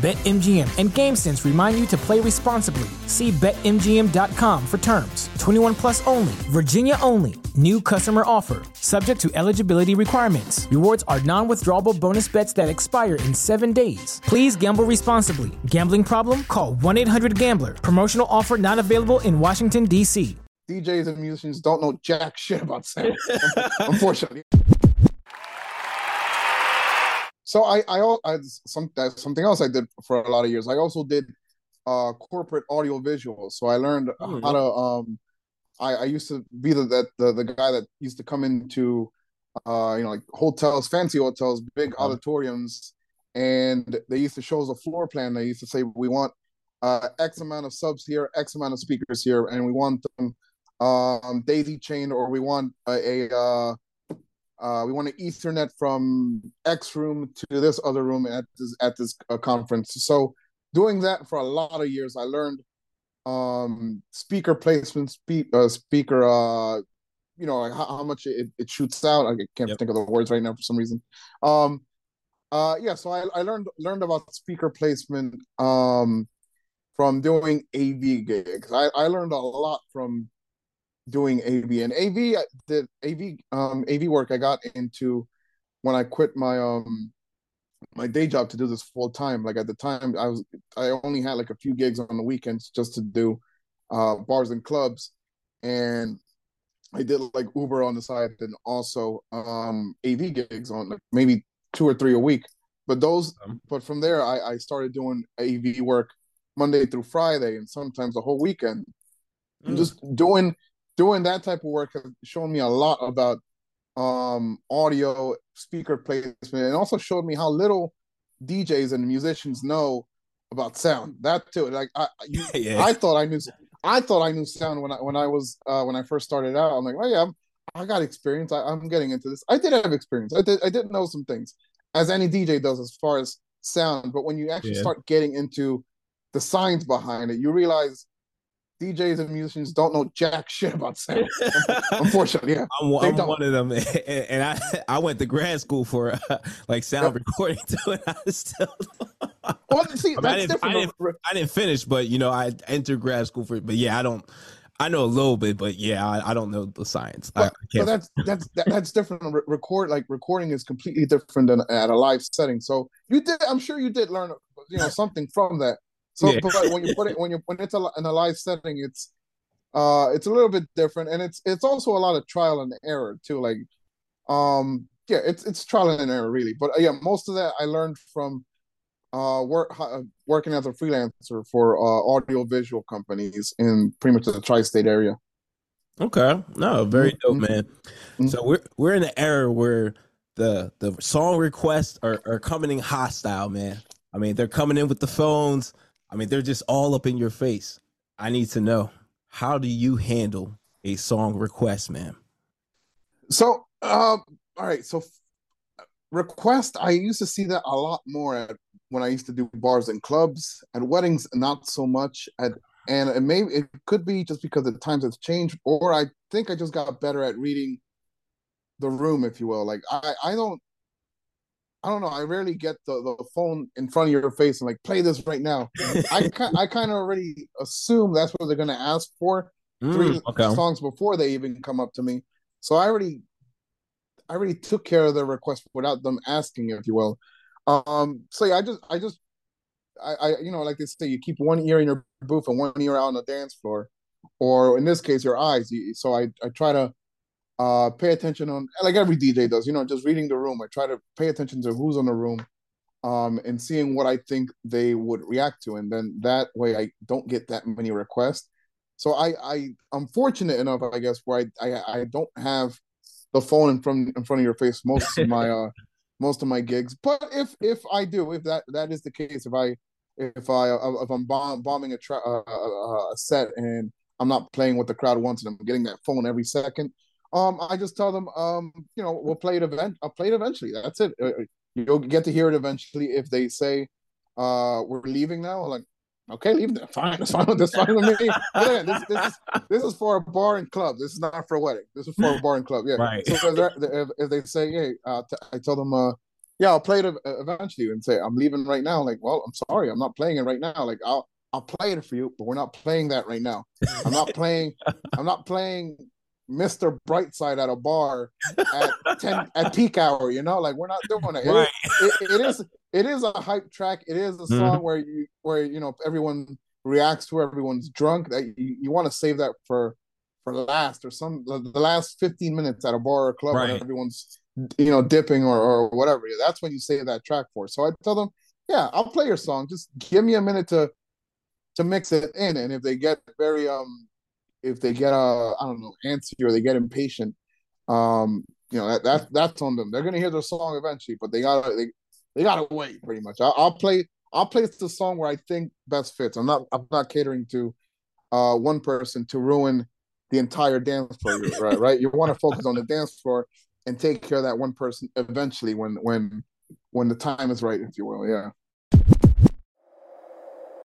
BetMGM and GameSense remind you to play responsibly. See BetMGM.com for terms. 21 plus only, Virginia only. New customer offer, subject to eligibility requirements. Rewards are non withdrawable bonus bets that expire in seven days. Please gamble responsibly. Gambling problem? Call 1 800 Gambler. Promotional offer not available in Washington, D.C. DJs and musicians don't know jack shit about sound, unfortunately. So I, I, I some that's something else I did for a lot of years. I also did uh corporate audio visual. So I learned oh, how to um I, I used to be the that the, the guy that used to come into uh you know like hotels, fancy hotels, big uh-huh. auditoriums, and they used to show us a floor plan. They used to say we want uh X amount of subs here, X amount of speakers here, and we want them um daisy chain or we want a, a uh uh, we want an Ethernet from X room to this other room at this at this uh, conference. So doing that for a lot of years, I learned um, speaker placement, speak, uh, speaker, uh, you know, how, how, much it, it shoots out. I can't yep. think of the words right now for some reason. Um, uh, yeah, so I, I learned learned about speaker placement um, from doing AV gigs. I, I learned a lot from doing AV and AV the AV um AV work I got into when I quit my um my day job to do this full time. Like at the time I was I only had like a few gigs on the weekends just to do uh bars and clubs and I did like Uber on the side and also um AV gigs on like maybe two or three a week. But those but from there I, I started doing AV work Monday through Friday and sometimes the whole weekend. Mm. Just doing doing that type of work has shown me a lot about um audio speaker placement and also showed me how little DJs and musicians know about sound. That too. Like I you, yeah. I thought I knew I thought I knew sound when I when I was uh when I first started out. I'm like, oh yeah, I'm, I got experience. I, am getting into this. I did have experience. I did I did know some things, as any DJ does as far as sound. But when you actually yeah. start getting into the science behind it, you realize DJs and musicians don't know jack shit about sound. Unfortunately, yeah, I'm, I'm one of them, and I I went to grad school for uh, like sound yep. recording too, and I still. well, see, I, mean, I, didn't, I, didn't, I, didn't, finish, but you know, I entered grad school for. But yeah, I don't. I know a little bit, but yeah, I, I don't know the science. But, but that's that's that's different. Re- record like recording is completely different than at a live setting. So you did, I'm sure you did learn, you know, something from that. So, yeah. but when you put it when you when it's a, in a live setting, it's uh it's a little bit different, and it's it's also a lot of trial and error too. Like, um, yeah, it's it's trial and error really. But uh, yeah, most of that I learned from uh work uh, working as a freelancer for uh audio visual companies in pretty much the tri-state area. Okay, no, very dope, mm-hmm. man. Mm-hmm. So we're we're in an era where the the song requests are, are coming in hostile, man. I mean, they're coming in with the phones. I mean, they're just all up in your face. I need to know how do you handle a song request, man? So, uh, all right. So, request, I used to see that a lot more at, when I used to do bars and clubs. At weddings, not so much. At and it may it could be just because the times have changed, or I think I just got better at reading the room, if you will. Like I, I don't I don't know. I rarely get the, the phone in front of your face and like play this right now. I I kind of already assume that's what they're gonna ask for mm, three okay. songs before they even come up to me. So I already I already took care of their request without them asking, if you will. Um. So yeah, I just I just I, I you know like they say you keep one ear in your booth and one ear out on the dance floor, or in this case your eyes. So I I try to uh, pay attention on like every DJ does, you know, just reading the room. I try to pay attention to who's on the room, um, and seeing what I think they would react to, and then that way I don't get that many requests. so I I I'm fortunate enough, I guess, where I I, I don't have the phone in front in front of your face most of my uh most of my gigs. But if if I do, if that that is the case, if I if I uh, if I'm bomb, bombing a, tra- uh, uh, a set and I'm not playing what the crowd wants and I'm getting that phone every second, um, I just tell them, um, you know, we'll play it event. I'll play it eventually. That's it. Uh, you'll get to hear it eventually. If they say, uh, we're leaving now, I'm like, Okay, leave them. Fine, that's fine. That's fine with me. Yeah, this, this is this is for a bar and club. This is not for a wedding. This is for a bar and club. Yeah. Right. So if, if they say, "Hey," uh, t- I tell them, uh, "Yeah, I'll play it eventually," and say, "I'm leaving right now." Like, well, I'm sorry, I'm not playing it right now. Like, I'll I'll play it for you, but we're not playing that right now. I'm not playing. I'm not playing Mr. Brightside at a bar at 10 at peak hour, you know, like we're not doing it. Right. It, it, it is it is a hype track. It is a mm-hmm. song mm-hmm. where you where you know everyone reacts to everyone's drunk. That you, you want to save that for for last or some the, last 15 minutes at a bar or club right. when everyone's you know dipping or, or whatever. That's when you save that track for. So I tell them, yeah, I'll play your song. Just give me a minute to to mix it in. And if they get very um if they get uh I don't know antsy or they get impatient, um, you know that, that that's on them. They're gonna hear their song eventually, but they gotta they they gotta wait pretty much. I, will play I'll play the song where I think best fits. I'm not I'm not catering to uh one person to ruin the entire dance floor, right? Right. You want to focus on the dance floor and take care of that one person eventually when when when the time is right, if you will. Yeah.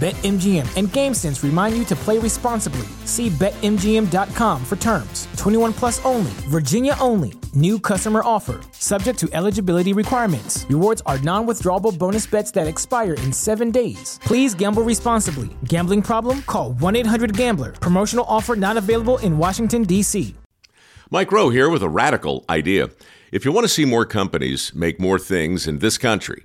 BetMGM and GameSense remind you to play responsibly. See BetMGM.com for terms. 21 plus only, Virginia only. New customer offer. Subject to eligibility requirements. Rewards are non withdrawable bonus bets that expire in seven days. Please gamble responsibly. Gambling problem? Call 1 800 Gambler. Promotional offer not available in Washington, D.C. Mike Rowe here with a radical idea. If you want to see more companies make more things in this country,